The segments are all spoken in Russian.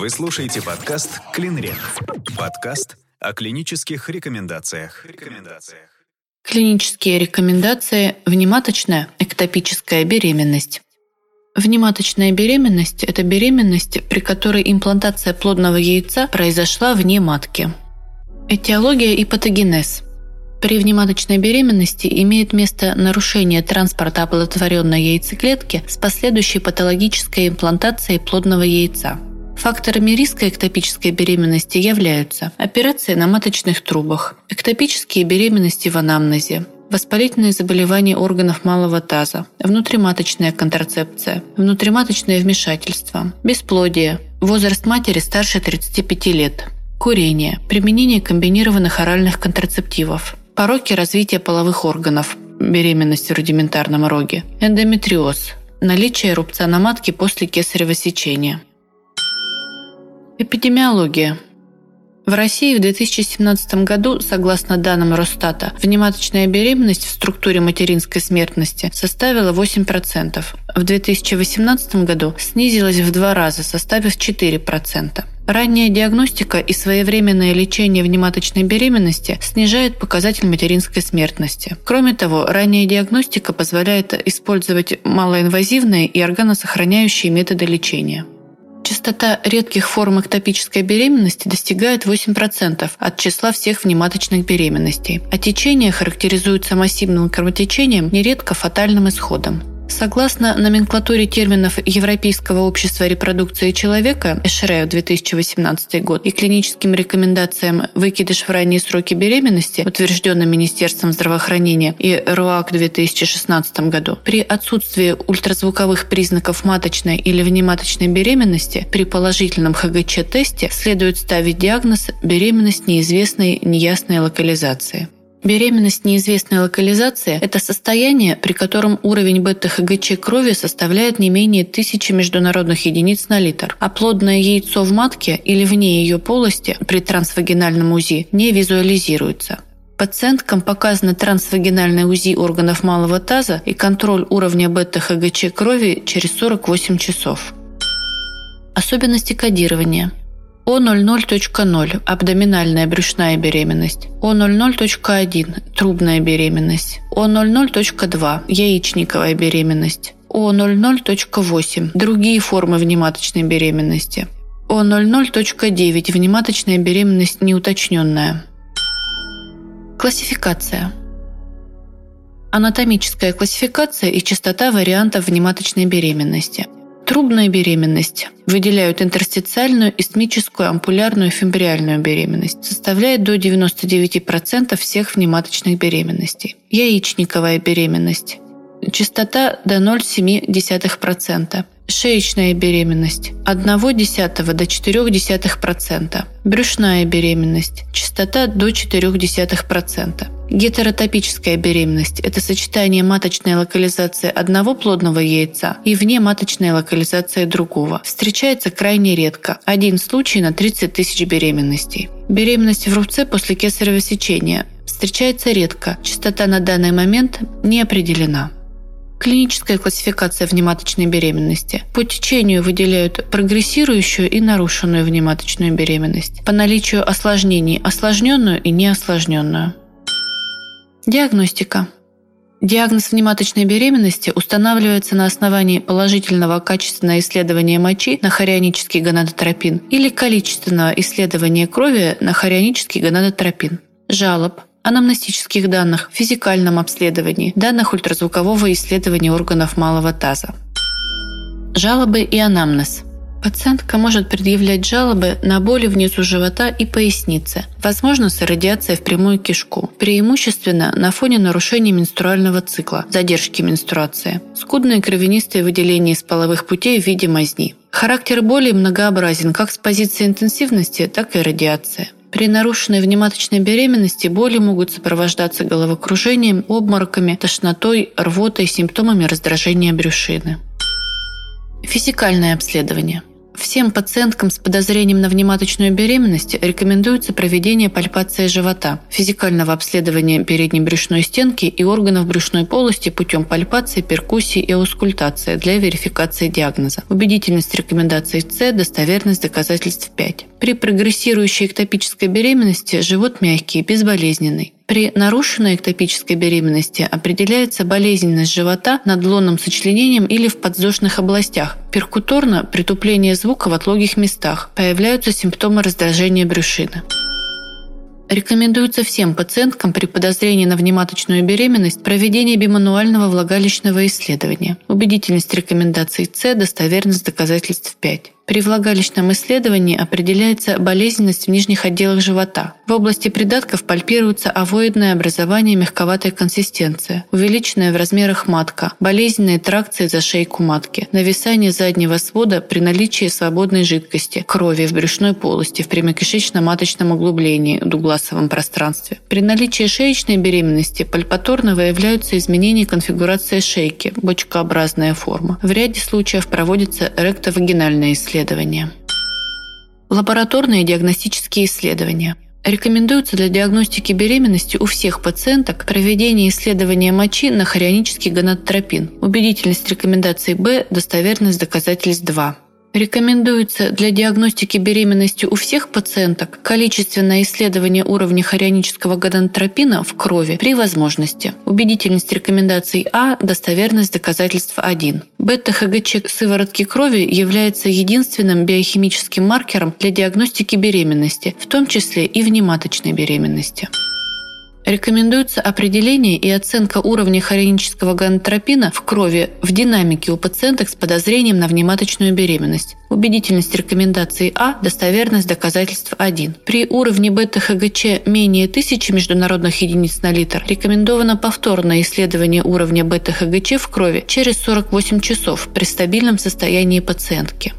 Вы слушаете подкаст «Клинрек». Подкаст о клинических рекомендациях. рекомендациях. Клинические рекомендации – внематочная эктопическая беременность. Внематочная беременность – это беременность, при которой имплантация плодного яйца произошла вне матки. Этиология и патогенез – при внематочной беременности имеет место нарушение транспорта оплодотворенной яйцеклетки с последующей патологической имплантацией плодного яйца. Факторами риска эктопической беременности являются операции на маточных трубах, эктопические беременности в анамнезе, воспалительные заболевания органов малого таза, внутриматочная контрацепция, внутриматочное вмешательство, бесплодие, возраст матери старше 35 лет, курение, применение комбинированных оральных контрацептивов, Пороки развития половых органов, беременность в рудиментарном роге, эндометриоз, наличие рубца на матке после кесарево сечения. Эпидемиология. В России в 2017 году, согласно данным Росстата, внематочная беременность в структуре материнской смертности составила 8%. В 2018 году снизилась в два раза, составив 4%. Ранняя диагностика и своевременное лечение внематочной беременности снижает показатель материнской смертности. Кроме того, ранняя диагностика позволяет использовать малоинвазивные и органосохраняющие методы лечения. Частота редких форм эктопической беременности достигает 8% от числа всех внематочных беременностей, а течение характеризуется массивным кровотечением, нередко фатальным исходом. Согласно номенклатуре терминов Европейского общества репродукции человека ЭШРЭ 2018 год и клиническим рекомендациям «Выкидыш в ранние сроки беременности», утвержденным Министерством здравоохранения и РУАК в 2016 году, при отсутствии ультразвуковых признаков маточной или внематочной беременности при положительном ХГЧ-тесте следует ставить диагноз «беременность неизвестной неясной локализации». Беременность неизвестной локализации – это состояние, при котором уровень бета-ХГЧ крови составляет не менее тысячи международных единиц на литр, а плодное яйцо в матке или вне ее полости при трансвагинальном УЗИ не визуализируется. Пациенткам показано трансвагинальное УЗИ органов малого таза и контроль уровня бета-ХГЧ крови через 48 часов. Особенности кодирования – о00.0 – абдоминальная брюшная беременность. О00.1 – трубная беременность. О00.2 – яичниковая беременность. О00.8 – другие формы внематочной беременности. О00.9 – внематочная беременность неуточненная. Классификация. Анатомическая классификация и частота вариантов внематочной беременности – Трубная беременность выделяют интерстициальную, истмическую, ампулярную фимбриальную беременность. Составляет до 99% всех внематочных беременностей. Яичниковая беременность. Частота до 0,7%. Шеечная беременность – от 0,1 до 0,4%. Брюшная беременность – частота до 0,4%. Гетеротопическая беременность – это сочетание маточной локализации одного плодного яйца и внематочной локализации другого. Встречается крайне редко – один случай на 30 тысяч беременностей. Беременность в рубце после кесарево сечения встречается редко, частота на данный момент не определена. Клиническая классификация внематочной беременности. По течению выделяют прогрессирующую и нарушенную внематочную беременность. По наличию осложнений – осложненную и неосложненную. Диагностика. Диагноз внематочной беременности устанавливается на основании положительного качественного исследования мочи на хорионический гонадотропин или количественного исследования крови на хорионический гонадотропин. Жалоб, анамнестических данных, физикальном обследовании, данных ультразвукового исследования органов малого таза. Жалобы и анамнез. Пациентка может предъявлять жалобы на боли внизу живота и поясницы, возможно, с радиацией в прямую кишку, преимущественно на фоне нарушения менструального цикла, задержки менструации, скудные кровянистые выделения из половых путей в виде мазни. Характер боли многообразен как с позиции интенсивности, так и радиации. При нарушенной внематочной беременности боли могут сопровождаться головокружением, обмороками, тошнотой, рвотой, симптомами раздражения брюшины. Физикальное обследование. Всем пациенткам с подозрением на внематочную беременность рекомендуется проведение пальпации живота, физикального обследования передней брюшной стенки и органов брюшной полости путем пальпации, перкуссии и аускультации для верификации диагноза. Убедительность рекомендаций С, достоверность доказательств 5. При прогрессирующей эктопической беременности живот мягкий, безболезненный. При нарушенной эктопической беременности определяется болезненность живота над лонным сочленением или в подвздошных областях. Перкуторно – притупление звука в отлогих местах. Появляются симптомы раздражения брюшины. Рекомендуется всем пациенткам при подозрении на внематочную беременность проведение бимануального влагалищного исследования. Убедительность рекомендаций С, достоверность доказательств 5. При влагалищном исследовании определяется болезненность в нижних отделах живота. В области придатков пальпируется овоидное образование мягковатой консистенции, увеличенная в размерах матка, болезненные тракции за шейку матки, нависание заднего свода при наличии свободной жидкости, крови в брюшной полости, в прямокишечно-маточном углублении, в дугласовом пространстве. При наличии шеечной беременности пальпаторно выявляются изменения конфигурации шейки, бочкообразная форма. В ряде случаев проводится ректовагинальное исследование исследования. Лабораторные диагностические исследования. Рекомендуется для диагностики беременности у всех пациенток проведение исследования мочи на хорионический гонадотропин. Убедительность рекомендаций Б, достоверность доказательств 2. Рекомендуется для диагностики беременности у всех пациенток количественное исследование уровня хорионического гонадотропина в крови при возможности. Убедительность рекомендаций А, достоверность доказательств 1. Бета-ХГЧ сыворотки крови является единственным биохимическим маркером для диагностики беременности, в том числе и внематочной беременности. Рекомендуется определение и оценка уровня хорионического гонотропина в крови в динамике у пациенток с подозрением на внематочную беременность. Убедительность рекомендаций А, достоверность доказательств 1. При уровне бета-ХГЧ менее 1000 международных единиц на литр рекомендовано повторное исследование уровня бета-ХГЧ в крови через 48 часов при стабильном состоянии пациентки.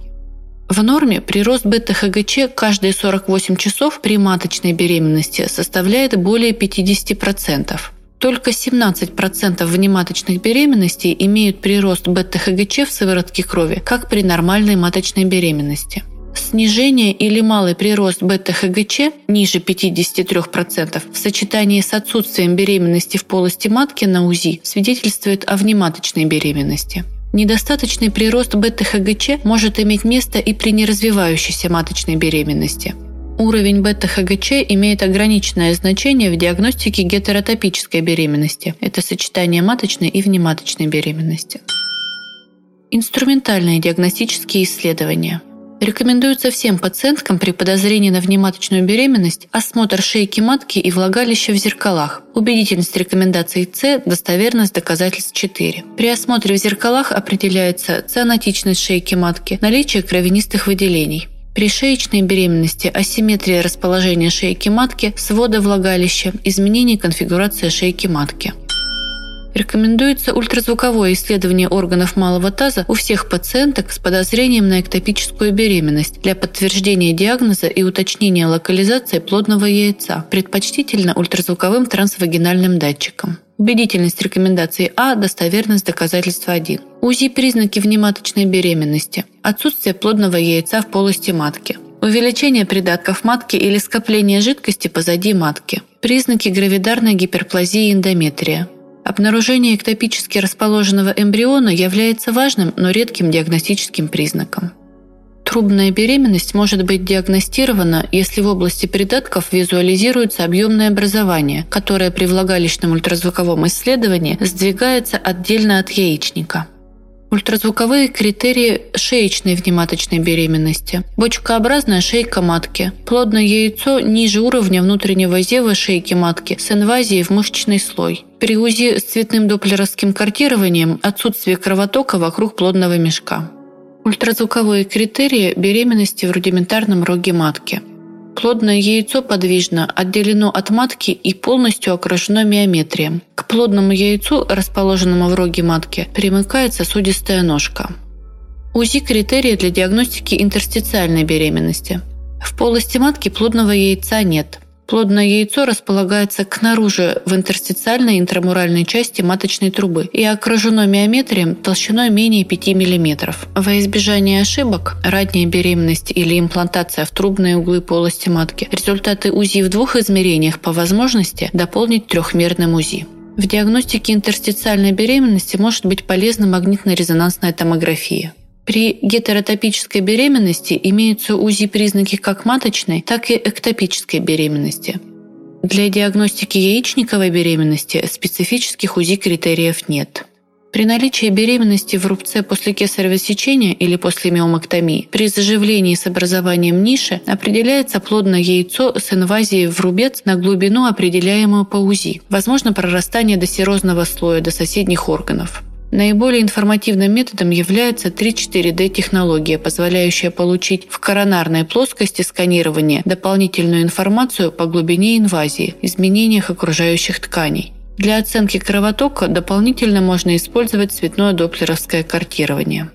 В норме прирост бета-ХГЧ каждые 48 часов при маточной беременности составляет более 50%. Только 17% внематочных беременностей имеют прирост бета-ХГЧ в сыворотке крови, как при нормальной маточной беременности. Снижение или малый прирост бета-ХГЧ ниже 53% в сочетании с отсутствием беременности в полости матки на УЗИ свидетельствует о внематочной беременности. Недостаточный прирост бета-ХГЧ может иметь место и при неразвивающейся маточной беременности. Уровень бета-ХГЧ имеет ограниченное значение в диагностике гетеротопической беременности. Это сочетание маточной и внематочной беременности. Инструментальные диагностические исследования – Рекомендуется всем пациенткам при подозрении на внематочную беременность осмотр шейки матки и влагалища в зеркалах. Убедительность рекомендаций С, достоверность доказательств 4. При осмотре в зеркалах определяется цианотичность шейки матки, наличие кровянистых выделений. При шеечной беременности асимметрия расположения шейки матки, свода влагалища, изменение конфигурации шейки матки. Рекомендуется ультразвуковое исследование органов малого таза у всех пациенток с подозрением на эктопическую беременность для подтверждения диагноза и уточнения локализации плодного яйца, предпочтительно ультразвуковым трансвагинальным датчиком. Убедительность рекомендаций А, достоверность доказательства 1. УЗИ – признаки внематочной беременности. Отсутствие плодного яйца в полости матки. Увеличение придатков матки или скопление жидкости позади матки. Признаки гравидарной гиперплазии эндометрия. Обнаружение эктопически расположенного эмбриона является важным, но редким диагностическим признаком. Трубная беременность может быть диагностирована, если в области придатков визуализируется объемное образование, которое при влагалищном ультразвуковом исследовании сдвигается отдельно от яичника. Ультразвуковые критерии шеечной внематочной беременности. Бочкообразная шейка матки. Плодное яйцо ниже уровня внутреннего зева шейки матки с инвазией в мышечный слой. При УЗИ с цветным доплеровским картированием отсутствие кровотока вокруг плодного мешка. Ультразвуковые критерии беременности в рудиментарном роге матки. Плодное яйцо подвижно, отделено от матки и полностью окружено миометрием. Плодному яйцу, расположенному в роге матки, примыкает сосудистая ножка. УЗИ – критерии для диагностики интерстициальной беременности. В полости матки плодного яйца нет. Плодное яйцо располагается к наружу в интерстициальной интрамуральной части маточной трубы и окружено миометрием толщиной менее 5 мм. Во избежание ошибок, ранняя беременность или имплантация в трубные углы полости матки, результаты УЗИ в двух измерениях по возможности дополнить трехмерным УЗИ. В диагностике интерстициальной беременности может быть полезна магнитно-резонансная томография. При гетеротопической беременности имеются УЗИ признаки как маточной, так и эктопической беременности. Для диагностики яичниковой беременности специфических УЗИ критериев нет. При наличии беременности в рубце после кесарево сечения или после миомэктомии при заживлении с образованием ниши определяется плодное яйцо с инвазией в рубец на глубину, определяемую по УЗИ. Возможно прорастание до серозного слоя до соседних органов. Наиболее информативным методом является 3-4D-технология, позволяющая получить в коронарной плоскости сканирования дополнительную информацию по глубине инвазии, изменениях окружающих тканей. Для оценки кровотока дополнительно можно использовать цветное доплеровское картирование.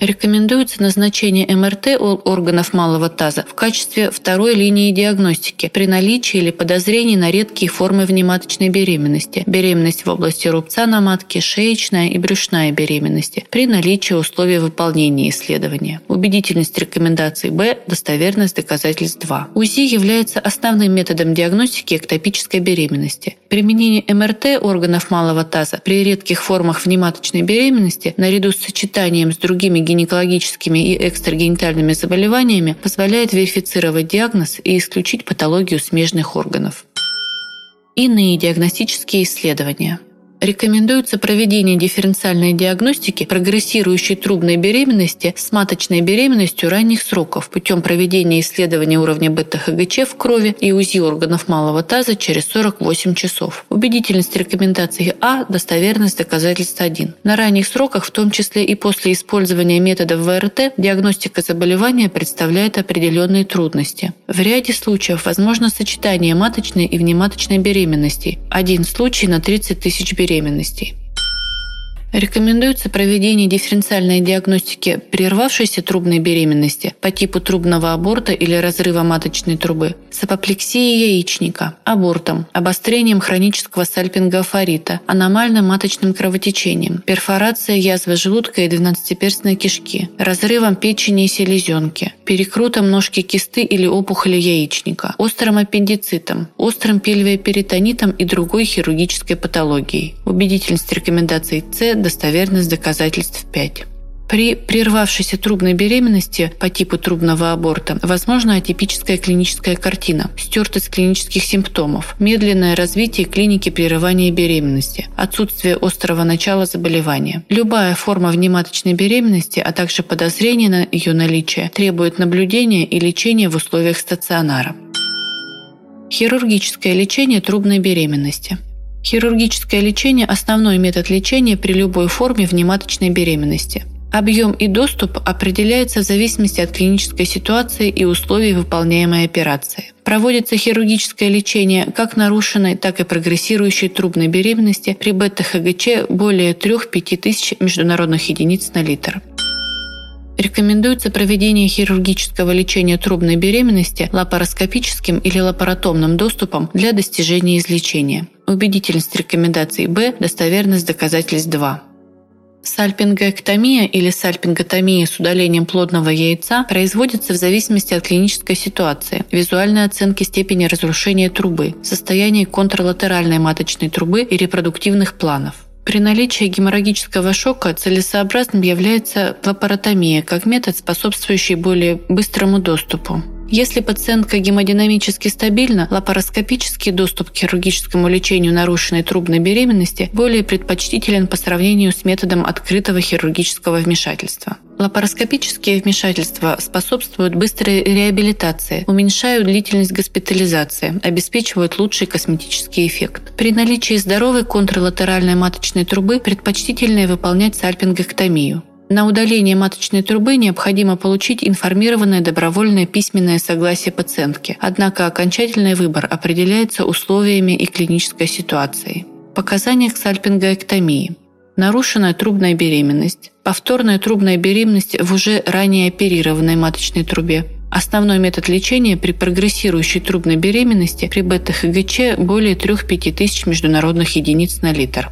Рекомендуется назначение МРТ органов малого таза в качестве второй линии диагностики при наличии или подозрении на редкие формы внематочной беременности, беременность в области рубца на матке, шеечная и брюшная беременности, при наличии условий выполнения исследования. Убедительность рекомендаций Б, достоверность доказательств 2. УЗИ является основным методом диагностики эктопической беременности. Применение МРТ органов малого таза при редких формах внематочной беременности наряду с сочетанием с другими гинекологическими и экстрагенитальными заболеваниями позволяет верифицировать диагноз и исключить патологию смежных органов. Иные диагностические исследования – Рекомендуется проведение дифференциальной диагностики прогрессирующей трубной беременности с маточной беременностью ранних сроков путем проведения исследования уровня бета-ХГЧ в крови и УЗИ органов малого таза через 48 часов. Убедительность рекомендаций А, достоверность доказательств 1. На ранних сроках, в том числе и после использования методов ВРТ, диагностика заболевания представляет определенные трудности. В ряде случаев возможно сочетание маточной и внематочной беременности. Один случай на 30 тысяч беременностей. Рекомендуется проведение дифференциальной диагностики прервавшейся трубной беременности по типу трубного аборта или разрыва маточной трубы, с апоплексией яичника, абортом, обострением хронического сальпингофорита, аномальным маточным кровотечением, перфорацией язвы желудка и двенадцатиперстной кишки, разрывом печени и селезенки, перекрутом ножки кисты или опухоли яичника, острым аппендицитом, острым пельвиоперитонитом и другой хирургической патологией. Убедительность рекомендаций С достоверность доказательств 5. При прервавшейся трубной беременности по типу трубного аборта возможна атипическая клиническая картина, стертость клинических симптомов, медленное развитие клиники прерывания беременности, отсутствие острого начала заболевания. Любая форма внематочной беременности, а также подозрение на ее наличие требует наблюдения и лечения в условиях стационара. Хирургическое лечение трубной беременности – Хирургическое лечение – основной метод лечения при любой форме внематочной беременности. Объем и доступ определяется в зависимости от клинической ситуации и условий выполняемой операции. Проводится хирургическое лечение как нарушенной, так и прогрессирующей трубной беременности при бета-ХГЧ более 3-5 тысяч международных единиц на литр. Рекомендуется проведение хирургического лечения трубной беременности лапароскопическим или лапаротомным доступом для достижения излечения. Убедительность рекомендаций Б, достоверность доказательств 2. Сальпингоэктомия или сальпинготомия с удалением плодного яйца производится в зависимости от клинической ситуации, визуальной оценки степени разрушения трубы, состояния контрлатеральной маточной трубы и репродуктивных планов. При наличии геморрагического шока целесообразным является лапаротомия как метод, способствующий более быстрому доступу. Если пациентка гемодинамически стабильна, лапароскопический доступ к хирургическому лечению нарушенной трубной беременности более предпочтителен по сравнению с методом открытого хирургического вмешательства. Лапароскопические вмешательства способствуют быстрой реабилитации, уменьшают длительность госпитализации, обеспечивают лучший косметический эффект. При наличии здоровой контрлатеральной маточной трубы предпочтительнее выполнять сальпингоктомию. На удаление маточной трубы необходимо получить информированное добровольное письменное согласие пациентки, однако окончательный выбор определяется условиями и клинической ситуацией. Показания к сальпингоэктомии. Нарушенная трубная беременность, повторная трубная беременность в уже ранее оперированной маточной трубе, Основной метод лечения при прогрессирующей трубной беременности при бета-ХГЧ более 3-5 тысяч международных единиц на литр.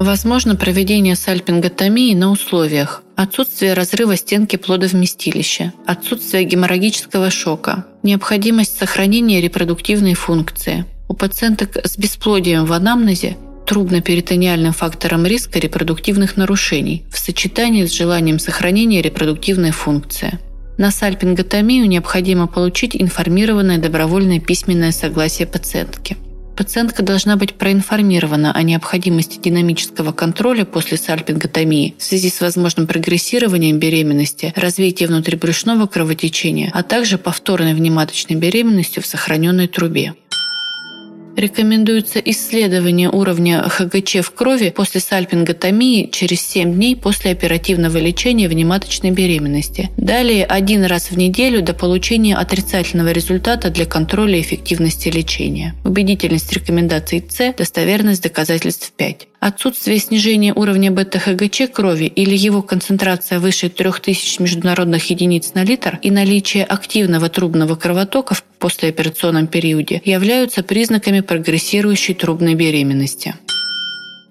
Возможно проведение сальпинготомии на условиях отсутствие разрыва стенки плодовместилища, отсутствие геморрагического шока, необходимость сохранения репродуктивной функции. У пациенток с бесплодием в анамнезе трубно-перитониальным фактором риска репродуктивных нарушений в сочетании с желанием сохранения репродуктивной функции. На сальпинготомию необходимо получить информированное добровольное письменное согласие пациентки. Пациентка должна быть проинформирована о необходимости динамического контроля после сальпинготомии в связи с возможным прогрессированием беременности, развитием внутрибрюшного кровотечения, а также повторной внематочной беременностью в сохраненной трубе. Рекомендуется исследование уровня ХГЧ в крови после сальпинготомии через 7 дней после оперативного лечения внематочной беременности. Далее один раз в неделю до получения отрицательного результата для контроля эффективности лечения. Убедительность рекомендаций С, достоверность доказательств 5. Отсутствие снижения уровня бета-ХГЧ крови или его концентрация выше 3000 международных единиц на литр и наличие активного трубного кровотока в послеоперационном периоде являются признаками прогрессирующей трубной беременности.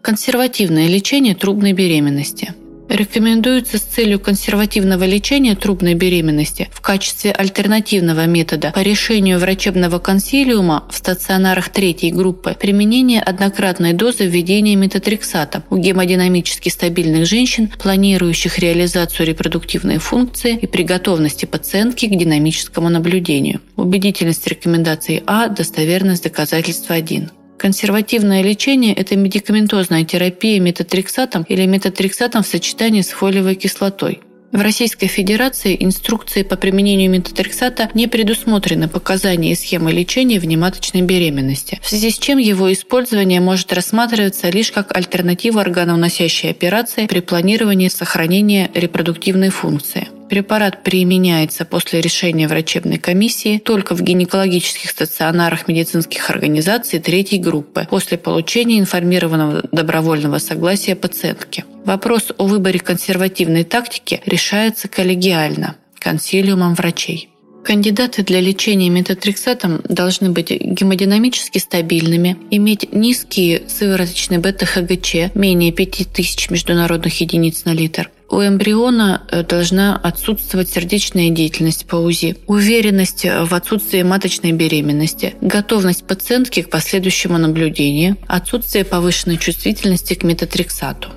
Консервативное лечение трубной беременности – рекомендуется с целью консервативного лечения трубной беременности в качестве альтернативного метода по решению врачебного консилиума в стационарах третьей группы применение однократной дозы введения метатрексата у гемодинамически стабильных женщин, планирующих реализацию репродуктивной функции и при готовности пациентки к динамическому наблюдению. Убедительность рекомендаций А, достоверность доказательства 1. Консервативное лечение – это медикаментозная терапия метатрексатом или метатрексатом в сочетании с фолиевой кислотой. В Российской Федерации инструкции по применению метатрексата не предусмотрены показания и схемы лечения внематочной беременности, в связи с чем его использование может рассматриваться лишь как альтернатива органовносящей операции при планировании сохранения репродуктивной функции. Препарат применяется после решения врачебной комиссии только в гинекологических стационарах медицинских организаций третьей группы после получения информированного добровольного согласия пациентки. Вопрос о выборе консервативной тактики решается коллегиально консилиумом врачей. Кандидаты для лечения метатрексатом должны быть гемодинамически стабильными, иметь низкие сывороточные бета-ХГЧ, менее 5000 международных единиц на литр, у эмбриона э, должна отсутствовать сердечная деятельность по УЗИ, уверенность в отсутствии маточной беременности, готовность пациентки к последующему наблюдению, отсутствие повышенной чувствительности к метатрексату.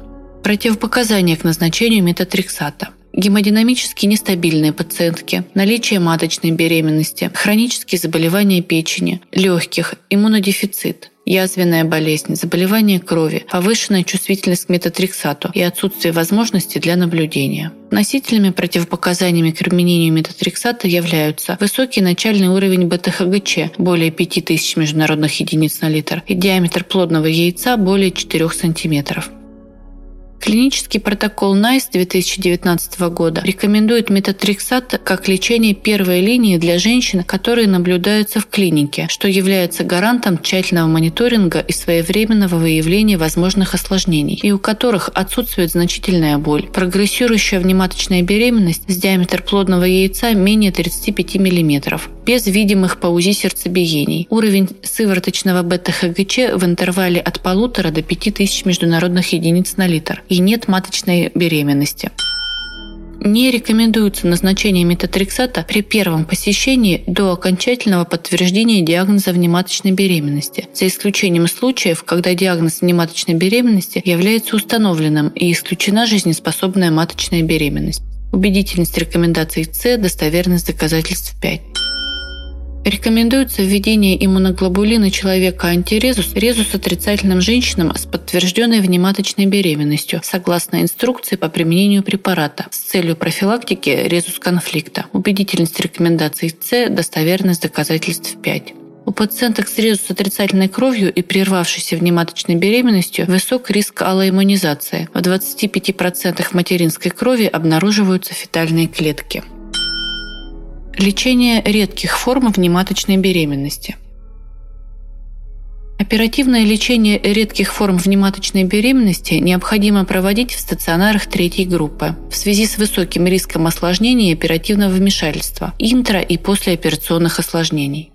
Противопоказания к назначению метатрексата – гемодинамически нестабильные пациентки, наличие маточной беременности, хронические заболевания печени, легких, иммунодефицит, язвенная болезнь, заболевание крови, повышенная чувствительность к метатрексату и отсутствие возможности для наблюдения. Носителями противопоказаниями к применению метатрексата являются высокий начальный уровень БТХГЧ более 5000 международных единиц на литр и диаметр плодного яйца более 4 см. Клинический протокол NICE 2019 года рекомендует метатрексат как лечение первой линии для женщин, которые наблюдаются в клинике, что является гарантом тщательного мониторинга и своевременного выявления возможных осложнений, и у которых отсутствует значительная боль, прогрессирующая внематочная беременность с диаметр плодного яйца менее 35 мм, без видимых по УЗИ сердцебиений, уровень сывороточного бета-ХГЧ в интервале от полутора до 5000 международных единиц на литр и нет маточной беременности. Не рекомендуется назначение метатрексата при первом посещении до окончательного подтверждения диагноза внематочной беременности, за исключением случаев, когда диагноз внематочной беременности является установленным и исключена жизнеспособная маточная беременность. Убедительность рекомендаций С, достоверность доказательств 5. Рекомендуется введение иммуноглобулина человека антирезус резус отрицательным женщинам с подтвержденной внематочной беременностью, согласно инструкции по применению препарата с целью профилактики резус-конфликта. Убедительность рекомендаций С, достоверность доказательств 5. У пациенток с резус отрицательной кровью и прервавшейся внематочной беременностью высок риск аллоиммунизации. В 25% материнской крови обнаруживаются фетальные клетки. Лечение редких форм внематочной беременности. Оперативное лечение редких форм внематочной беременности необходимо проводить в стационарах третьей группы в связи с высоким риском осложнений и оперативного вмешательства, интра- и послеоперационных осложнений.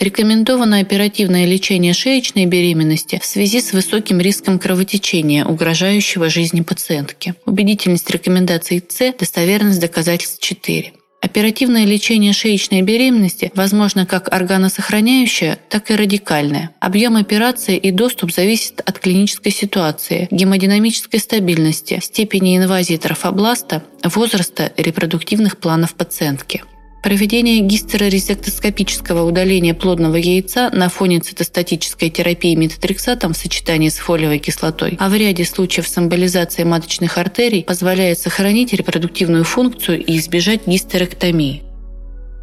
Рекомендовано оперативное лечение шеечной беременности в связи с высоким риском кровотечения, угрожающего жизни пациентки. Убедительность рекомендаций С, достоверность доказательств 4. Оперативное лечение шеечной беременности возможно как органосохраняющее, так и радикальное. Объем операции и доступ зависят от клинической ситуации, гемодинамической стабильности, степени инвазии трофобласта, возраста репродуктивных планов пациентки. Проведение гистерорезектоскопического удаления плодного яйца на фоне цитостатической терапии метатрексатом в сочетании с фолиевой кислотой, а в ряде случаев с эмболизацией маточных артерий позволяет сохранить репродуктивную функцию и избежать гистерэктомии.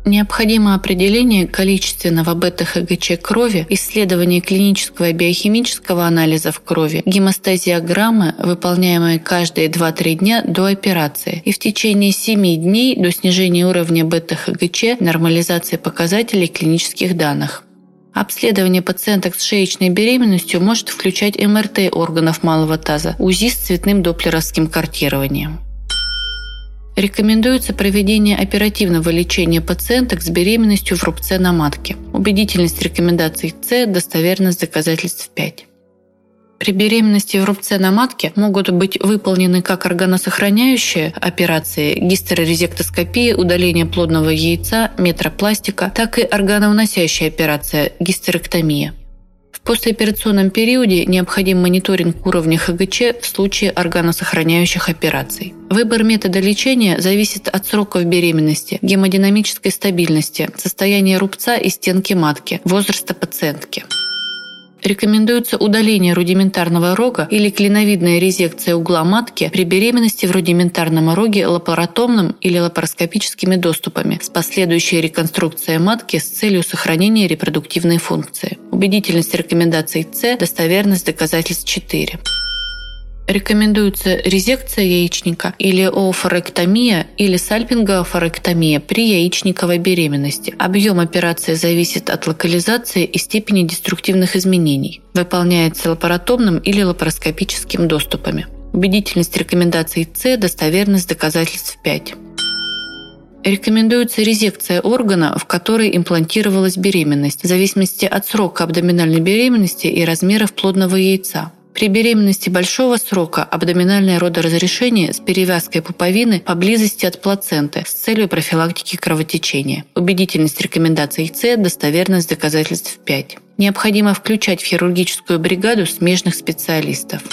Необходимо определение количественного бета-ХГЧ крови, исследование клинического и биохимического анализа в крови, гемостазиограммы, выполняемые каждые 2-3 дня до операции и в течение 7 дней до снижения уровня бета-ХГЧ нормализации показателей клинических данных. Обследование пациенток с шеечной беременностью может включать МРТ органов малого таза, УЗИ с цветным доплеровским картированием. Рекомендуется проведение оперативного лечения пациенток с беременностью в рубце на матке. Убедительность рекомендаций С, достоверность доказательств 5. При беременности в рубце на матке могут быть выполнены как органосохраняющие операции, гистерорезектоскопия, удаление плодного яйца, метропластика, так и органоуносящая операция, гистерэктомия. Послеоперационном периоде необходим мониторинг уровня ХГЧ в случае органосохраняющих операций. Выбор метода лечения зависит от сроков беременности, гемодинамической стабильности, состояния рубца и стенки матки, возраста пациентки. Рекомендуется удаление рудиментарного рога или клиновидная резекция угла матки при беременности в рудиментарном роге лапаротомным или лапароскопическими доступами с последующей реконструкцией матки с целью сохранения репродуктивной функции. Убедительность рекомендаций С, достоверность доказательств 4. Рекомендуется резекция яичника или оофоректомия или сальпингоофоректомия при яичниковой беременности. Объем операции зависит от локализации и степени деструктивных изменений. Выполняется лапаротомным или лапароскопическим доступами. Убедительность рекомендаций С, достоверность доказательств 5. Рекомендуется резекция органа, в который имплантировалась беременность, в зависимости от срока абдоминальной беременности и размеров плодного яйца. При беременности большого срока абдоминальное родоразрешение с перевязкой пуповины поблизости от плаценты с целью профилактики кровотечения. Убедительность рекомендаций С, достоверность доказательств 5. Необходимо включать в хирургическую бригаду смежных специалистов.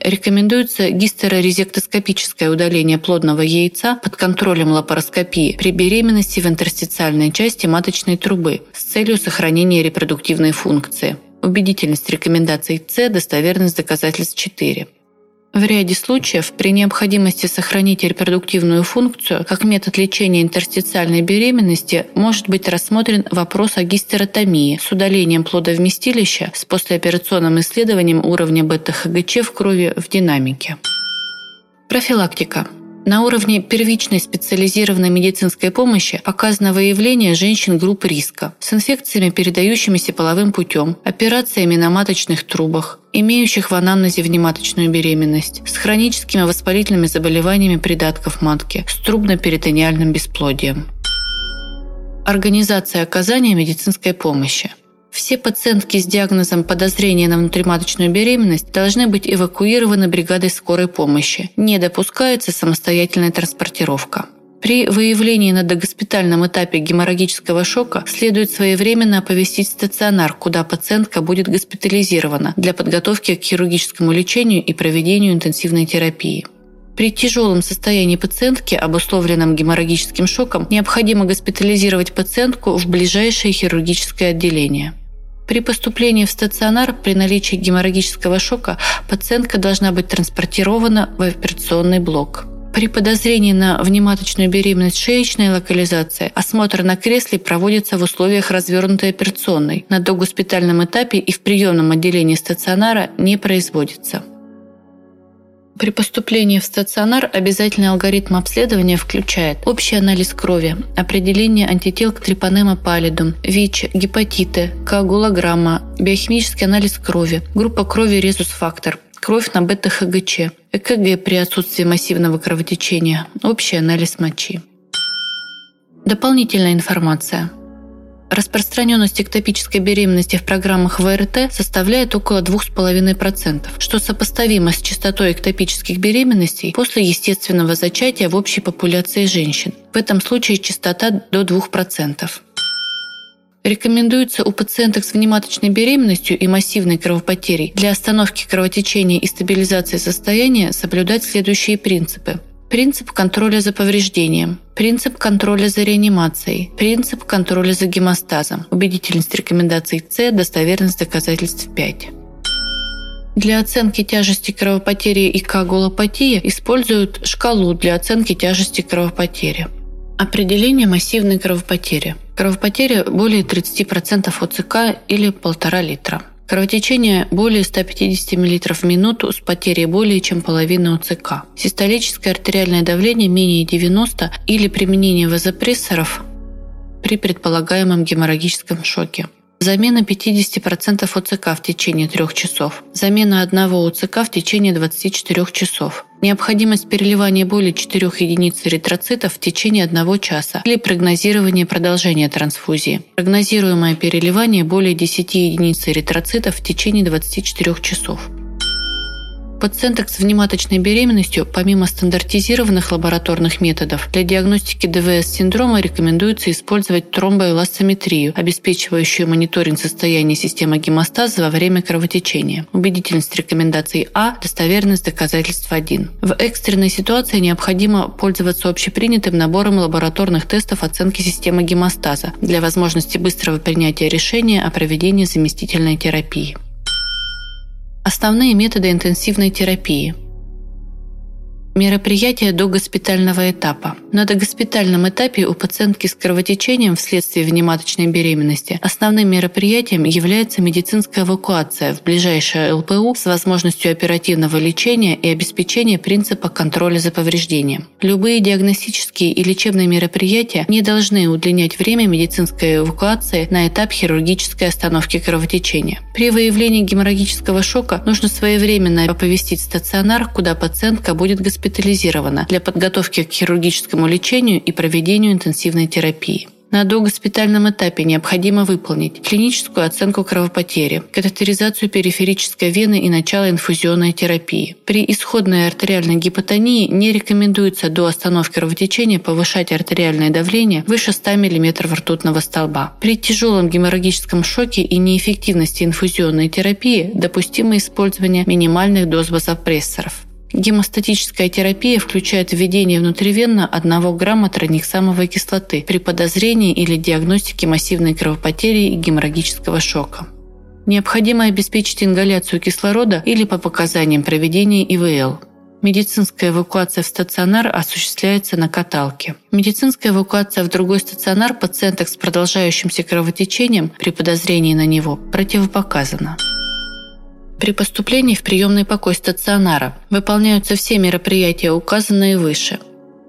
Рекомендуется гистерорезектоскопическое удаление плодного яйца под контролем лапароскопии при беременности в интерстициальной части маточной трубы с целью сохранения репродуктивной функции. Убедительность рекомендаций С, достоверность доказательств 4. В ряде случаев при необходимости сохранить репродуктивную функцию как метод лечения интерстициальной беременности может быть рассмотрен вопрос о гистеротомии с удалением плодовместилища с послеоперационным исследованием уровня бета-ХГЧ в крови в динамике. Профилактика. На уровне первичной специализированной медицинской помощи показано выявление женщин групп риска с инфекциями, передающимися половым путем, операциями на маточных трубах, имеющих в анамнезе внематочную беременность, с хроническими воспалительными заболеваниями придатков матки, с трубно-перитониальным бесплодием. Организация оказания медицинской помощи – все пациентки с диагнозом подозрения на внутриматочную беременность должны быть эвакуированы бригадой скорой помощи. Не допускается самостоятельная транспортировка. При выявлении на догоспитальном этапе геморрагического шока следует своевременно оповестить стационар, куда пациентка будет госпитализирована для подготовки к хирургическому лечению и проведению интенсивной терапии. При тяжелом состоянии пациентки, обусловленном геморрагическим шоком, необходимо госпитализировать пациентку в ближайшее хирургическое отделение. При поступлении в стационар при наличии геморрагического шока пациентка должна быть транспортирована в операционный блок. При подозрении на внематочную беременность шеечной локализации осмотр на кресле проводится в условиях развернутой операционной. На догоспитальном этапе и в приемном отделении стационара не производится. При поступлении в стационар обязательный алгоритм обследования включает общий анализ крови, определение антител к трипанема паллидум, ВИЧ, гепатиты, коагулограмма, биохимический анализ крови, группа крови резус-фактор, кровь на бета-ХГЧ, ЭКГ при отсутствии массивного кровотечения, общий анализ мочи. Дополнительная информация – Распространенность эктопической беременности в программах ВРТ составляет около 2,5%, что сопоставимо с частотой эктопических беременностей после естественного зачатия в общей популяции женщин. В этом случае частота до 2%. Рекомендуется у пациенток с внематочной беременностью и массивной кровопотерей для остановки кровотечения и стабилизации состояния соблюдать следующие принципы – принцип контроля за повреждением, принцип контроля за реанимацией, принцип контроля за гемостазом, убедительность рекомендаций С, достоверность доказательств 5. Для оценки тяжести кровопотери и коагулопатии используют шкалу для оценки тяжести кровопотери. Определение массивной кровопотери. Кровопотеря более 30% ОЦК или 1,5 литра. Кровотечение более 150 мл в минуту с потерей более чем половины УЦК. Систолическое артериальное давление менее 90 или применение вазопрессоров при предполагаемом геморрагическом шоке. Замена 50% ОЦК в течение 3 часов. Замена одного ОЦК в течение 24 часов. Необходимость переливания более 4 единиц эритроцитов в течение 1 часа или прогнозирование продолжения трансфузии. Прогнозируемое переливание более 10 единиц эритроцитов в течение 24 часов пациенток с внематочной беременностью, помимо стандартизированных лабораторных методов, для диагностики ДВС-синдрома рекомендуется использовать тромбоэластометрию, обеспечивающую мониторинг состояния системы гемостаза во время кровотечения. Убедительность рекомендаций А, достоверность доказательств 1. В экстренной ситуации необходимо пользоваться общепринятым набором лабораторных тестов оценки системы гемостаза для возможности быстрого принятия решения о проведении заместительной терапии. Основные методы интенсивной терапии – Мероприятия до госпитального этапа. На догоспитальном этапе у пациентки с кровотечением вследствие внематочной беременности основным мероприятием является медицинская эвакуация в ближайшее ЛПУ с возможностью оперативного лечения и обеспечения принципа контроля за повреждением. Любые диагностические и лечебные мероприятия не должны удлинять время медицинской эвакуации на этап хирургической остановки кровотечения. При выявлении геморрагического шока нужно своевременно оповестить стационар, куда пациентка будет госпитализирована госпитализирована для подготовки к хирургическому лечению и проведению интенсивной терапии. На догоспитальном этапе необходимо выполнить клиническую оценку кровопотери, катетеризацию периферической вены и начало инфузионной терапии. При исходной артериальной гипотонии не рекомендуется до остановки кровотечения повышать артериальное давление выше 100 мм ртутного столба. При тяжелом геморрагическом шоке и неэффективности инфузионной терапии допустимо использование минимальных доз вазопрессоров. Гемостатическая терапия включает введение внутривенно 1 грамма трониксамовой кислоты при подозрении или диагностике массивной кровопотери и геморрагического шока. Необходимо обеспечить ингаляцию кислорода или по показаниям проведения ИВЛ. Медицинская эвакуация в стационар осуществляется на каталке. Медицинская эвакуация в другой стационар пациенток с продолжающимся кровотечением при подозрении на него противопоказана. При поступлении в приемный покой стационара выполняются все мероприятия, указанные выше.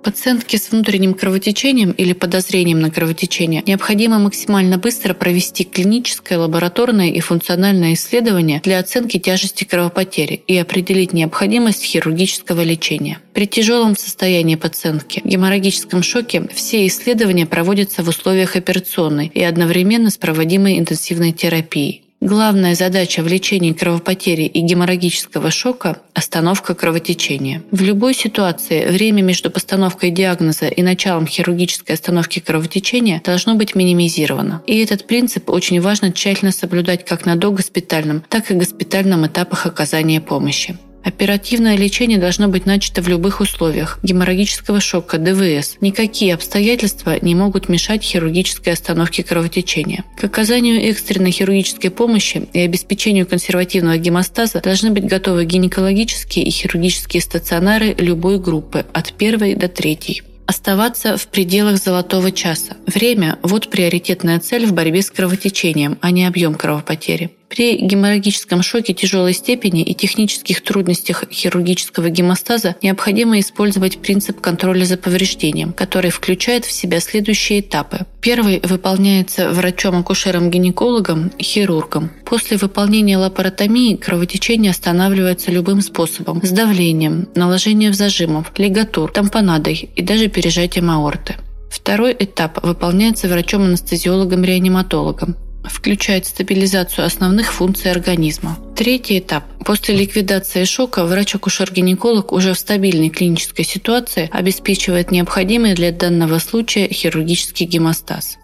Пациентке с внутренним кровотечением или подозрением на кровотечение необходимо максимально быстро провести клиническое, лабораторное и функциональное исследование для оценки тяжести кровопотери и определить необходимость хирургического лечения. При тяжелом состоянии пациентки, геморрагическом шоке, все исследования проводятся в условиях операционной и одновременно с проводимой интенсивной терапией. Главная задача в лечении кровопотери и геморрагического шока – остановка кровотечения. В любой ситуации время между постановкой диагноза и началом хирургической остановки кровотечения должно быть минимизировано. И этот принцип очень важно тщательно соблюдать как на догоспитальном, так и госпитальном этапах оказания помощи. Оперативное лечение должно быть начато в любых условиях геморрагического шока, ДВС. Никакие обстоятельства не могут мешать хирургической остановке кровотечения. К оказанию экстренной хирургической помощи и обеспечению консервативного гемостаза должны быть готовы гинекологические и хирургические стационары любой группы от первой до третьей. Оставаться в пределах золотого часа. Время – вот приоритетная цель в борьбе с кровотечением, а не объем кровопотери. При геморрагическом шоке тяжелой степени и технических трудностях хирургического гемостаза необходимо использовать принцип контроля за повреждением, который включает в себя следующие этапы. Первый выполняется врачом-акушером-гинекологом, хирургом. После выполнения лапаротомии кровотечение останавливается любым способом – с давлением, наложением зажимов, лигатур, тампонадой и даже пережатием аорты. Второй этап выполняется врачом-анестезиологом-реаниматологом включает стабилизацию основных функций организма. Третий этап. После ликвидации шока врач-акушер-гинеколог уже в стабильной клинической ситуации обеспечивает необходимый для данного случая хирургический гемостаз.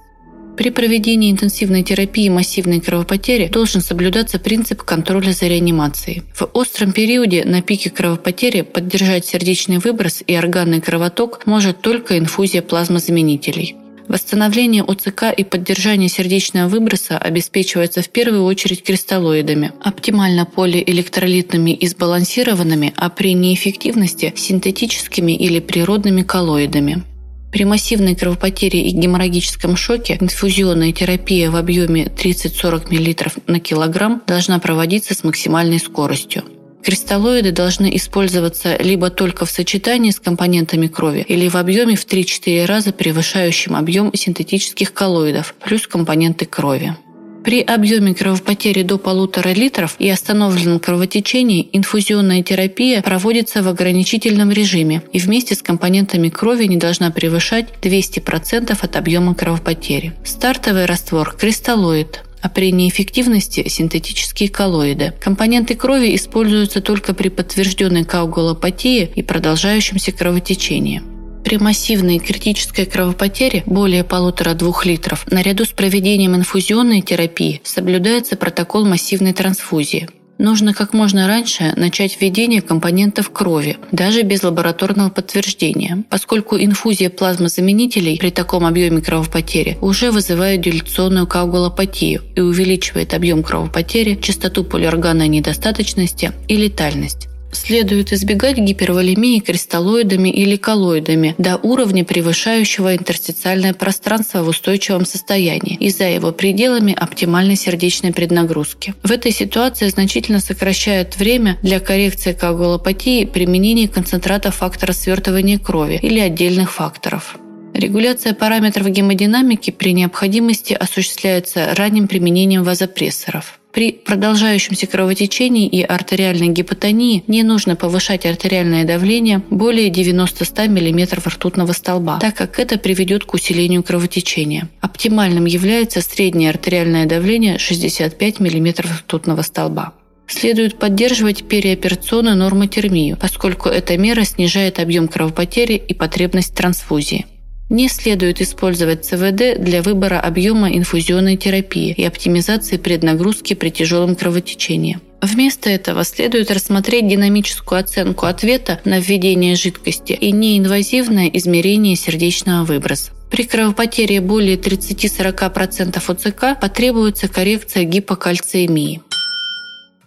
При проведении интенсивной терапии массивной кровопотери должен соблюдаться принцип контроля за реанимацией. В остром периоде на пике кровопотери поддержать сердечный выброс и органный кровоток может только инфузия плазмозаменителей. Восстановление ОЦК и поддержание сердечного выброса обеспечивается в первую очередь кристаллоидами, оптимально полиэлектролитными и сбалансированными, а при неэффективности – синтетическими или природными коллоидами. При массивной кровопотере и геморрагическом шоке инфузионная терапия в объеме 30-40 мл на килограмм должна проводиться с максимальной скоростью. Кристаллоиды должны использоваться либо только в сочетании с компонентами крови или в объеме в 3-4 раза превышающем объем синтетических коллоидов плюс компоненты крови. При объеме кровопотери до полутора литров и остановленном кровотечении инфузионная терапия проводится в ограничительном режиме и вместе с компонентами крови не должна превышать 200% от объема кровопотери. Стартовый раствор – кристаллоид, а при неэффективности – синтетические коллоиды. Компоненты крови используются только при подтвержденной коагулопатии и продолжающемся кровотечении. При массивной критической кровопотере более полутора-двух литров наряду с проведением инфузионной терапии соблюдается протокол массивной трансфузии – нужно как можно раньше начать введение компонентов крови, даже без лабораторного подтверждения, поскольку инфузия плазмозаменителей при таком объеме кровопотери уже вызывает дилационную коагулопатию и увеличивает объем кровопотери, частоту полиорганной недостаточности и летальность. Следует избегать гиперволемии кристаллоидами или коллоидами до уровня, превышающего интерстициальное пространство в устойчивом состоянии и за его пределами оптимальной сердечной преднагрузки. В этой ситуации значительно сокращает время для коррекции коагулопатии применение концентрата фактора свертывания крови или отдельных факторов. Регуляция параметров гемодинамики при необходимости осуществляется ранним применением вазопрессоров. При продолжающемся кровотечении и артериальной гипотонии не нужно повышать артериальное давление более 90-100 мм ртутного столба, так как это приведет к усилению кровотечения. Оптимальным является среднее артериальное давление 65 мм ртутного столба. Следует поддерживать переоперационную нормотермию, поскольку эта мера снижает объем кровопотери и потребность трансфузии. Не следует использовать ЦВД для выбора объема инфузионной терапии и оптимизации преднагрузки при тяжелом кровотечении. Вместо этого следует рассмотреть динамическую оценку ответа на введение жидкости и неинвазивное измерение сердечного выброса. При кровопотере более 30-40% ОЦК потребуется коррекция гипокальциемии.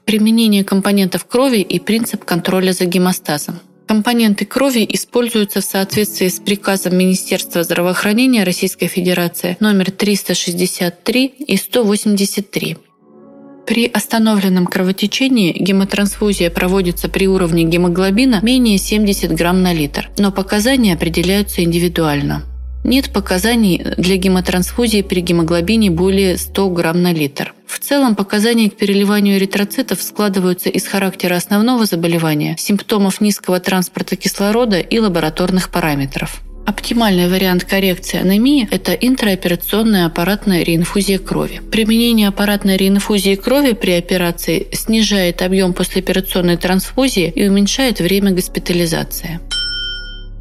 Применение компонентов крови и принцип контроля за гемостазом. Компоненты крови используются в соответствии с приказом Министерства здравоохранения Российской Федерации номер 363 и 183. При остановленном кровотечении гемотрансфузия проводится при уровне гемоглобина менее 70 грамм на литр, но показания определяются индивидуально. Нет показаний для гемотрансфузии при гемоглобине более 100 грамм на литр. В целом показания к переливанию эритроцитов складываются из характера основного заболевания, симптомов низкого транспорта кислорода и лабораторных параметров. Оптимальный вариант коррекции анемии – это интраоперационная аппаратная реинфузия крови. Применение аппаратной реинфузии крови при операции снижает объем послеоперационной трансфузии и уменьшает время госпитализации.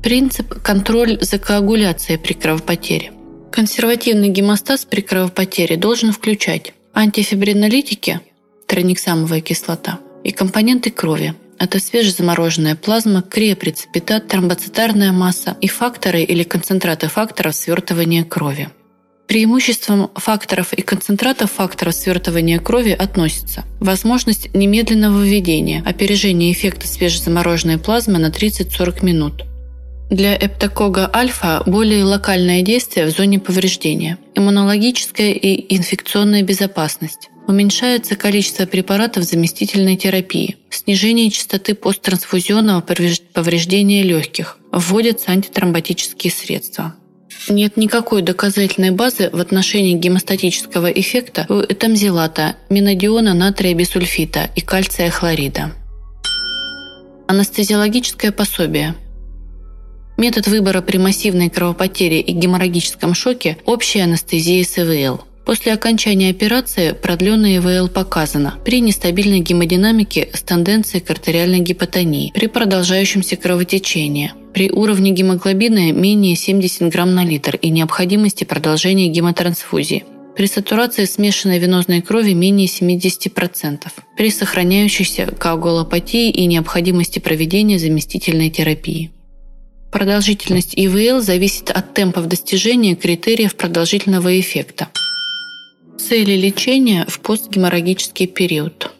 Принцип – контроль за коагуляцией при кровопотере. Консервативный гемостаз при кровопотере должен включать антифибринолитики, трониксамовая кислота, и компоненты крови. Это свежезамороженная плазма, криопреципитат, тромбоцитарная масса и факторы или концентраты факторов свертывания крови. Преимуществом факторов и концентратов факторов свертывания крови относятся возможность немедленного введения, опережение эффекта свежезамороженной плазмы на 30-40 минут – Для эптокога альфа более локальное действие в зоне повреждения, иммунологическая и инфекционная безопасность. Уменьшается количество препаратов заместительной терапии, снижение частоты посттрансфузионного повреждения легких, вводятся антитромботические средства. Нет никакой доказательной базы в отношении гемостатического эффекта у этамзилата, минодиона натрия бисульфита и кальция хлорида. Анестезиологическое пособие. Метод выбора при массивной кровопотере и геморрагическом шоке – общая анестезия с ИВЛ. После окончания операции продленная ИВЛ показана при нестабильной гемодинамике с тенденцией к артериальной гипотонии, при продолжающемся кровотечении, при уровне гемоглобина менее 70 грамм на литр и необходимости продолжения гемотрансфузии, при сатурации смешанной венозной крови менее 70%, при сохраняющейся коагулопатии и необходимости проведения заместительной терапии. Продолжительность ИВЛ зависит от темпов достижения критериев продолжительного эффекта. Цели лечения в постгеморрагический период.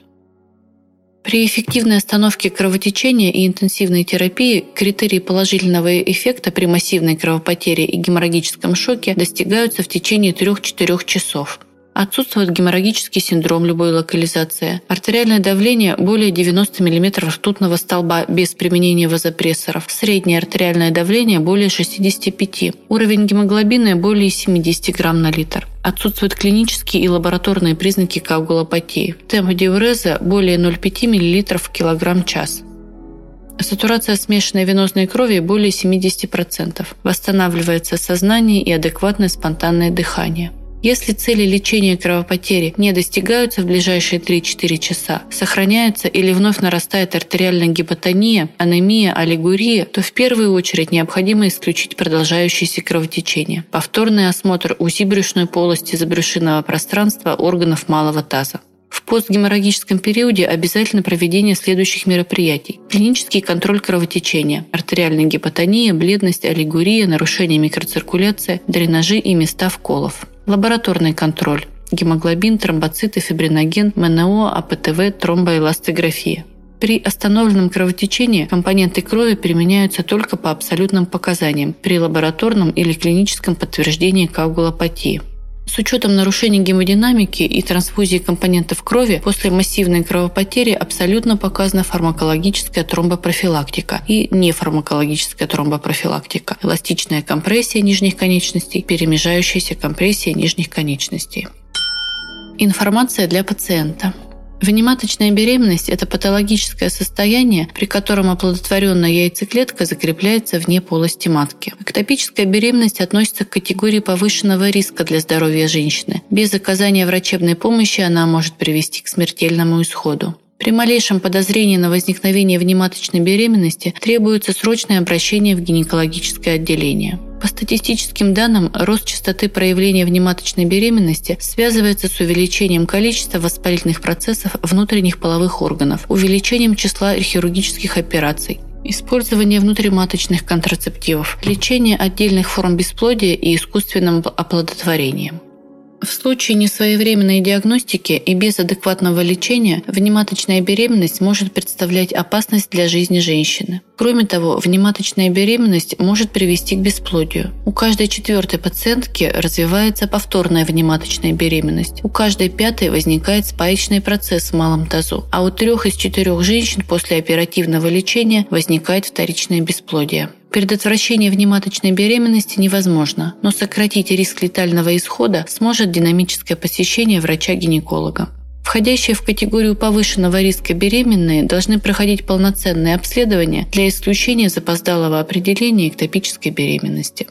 При эффективной остановке кровотечения и интенсивной терапии критерии положительного эффекта при массивной кровопотере и геморрагическом шоке достигаются в течение 3-4 часов – Отсутствует геморрагический синдром любой локализации. Артериальное давление более 90 мм ртутного столба без применения вазопрессоров. Среднее артериальное давление более 65. Уровень гемоглобина более 70 грамм на литр. Отсутствуют клинические и лабораторные признаки коагулопатии. Темп диуреза более 0,5 мл в килограмм-час. Сатурация смешанной венозной крови более 70%. Восстанавливается сознание и адекватное спонтанное дыхание. Если цели лечения кровопотери не достигаются в ближайшие 3-4 часа, сохраняется или вновь нарастает артериальная гипотония, анемия, олигурия, то в первую очередь необходимо исключить продолжающееся кровотечение. Повторный осмотр УЗИ брюшной полости забрюшинного пространства органов малого таза. В постгеморрагическом периоде обязательно проведение следующих мероприятий. Клинический контроль кровотечения, артериальная гипотония, бледность, олигурия, нарушение микроциркуляции, дренажи и места вколов. Лабораторный контроль. Гемоглобин, тромбоциты, фибриноген, МНО, АПТВ, тромбоэластография. При остановленном кровотечении компоненты крови применяются только по абсолютным показаниям при лабораторном или клиническом подтверждении коагулопатии. С учетом нарушений гемодинамики и трансфузии компонентов крови после массивной кровопотери абсолютно показана фармакологическая тромбопрофилактика и нефармакологическая тромбопрофилактика, эластичная компрессия нижних конечностей, перемежающаяся компрессия нижних конечностей. Информация для пациента. Внематочная беременность – это патологическое состояние, при котором оплодотворенная яйцеклетка закрепляется вне полости матки. Эктопическая беременность относится к категории повышенного риска для здоровья женщины. Без оказания врачебной помощи она может привести к смертельному исходу. При малейшем подозрении на возникновение внематочной беременности требуется срочное обращение в гинекологическое отделение. По статистическим данным, рост частоты проявления внематочной беременности связывается с увеличением количества воспалительных процессов внутренних половых органов, увеличением числа хирургических операций, Использование внутриматочных контрацептивов, лечение отдельных форм бесплодия и искусственным оплодотворением. В случае несвоевременной диагностики и без адекватного лечения внематочная беременность может представлять опасность для жизни женщины. Кроме того, внематочная беременность может привести к бесплодию. У каждой четвертой пациентки развивается повторная внематочная беременность. У каждой пятой возникает спаечный процесс в малом тазу. А у трех из четырех женщин после оперативного лечения возникает вторичное бесплодие. Предотвращение внематочной беременности невозможно, но сократить риск летального исхода сможет динамическое посещение врача-гинеколога. Входящие в категорию повышенного риска беременные должны проходить полноценные обследования для исключения запоздалого определения эктопической беременности.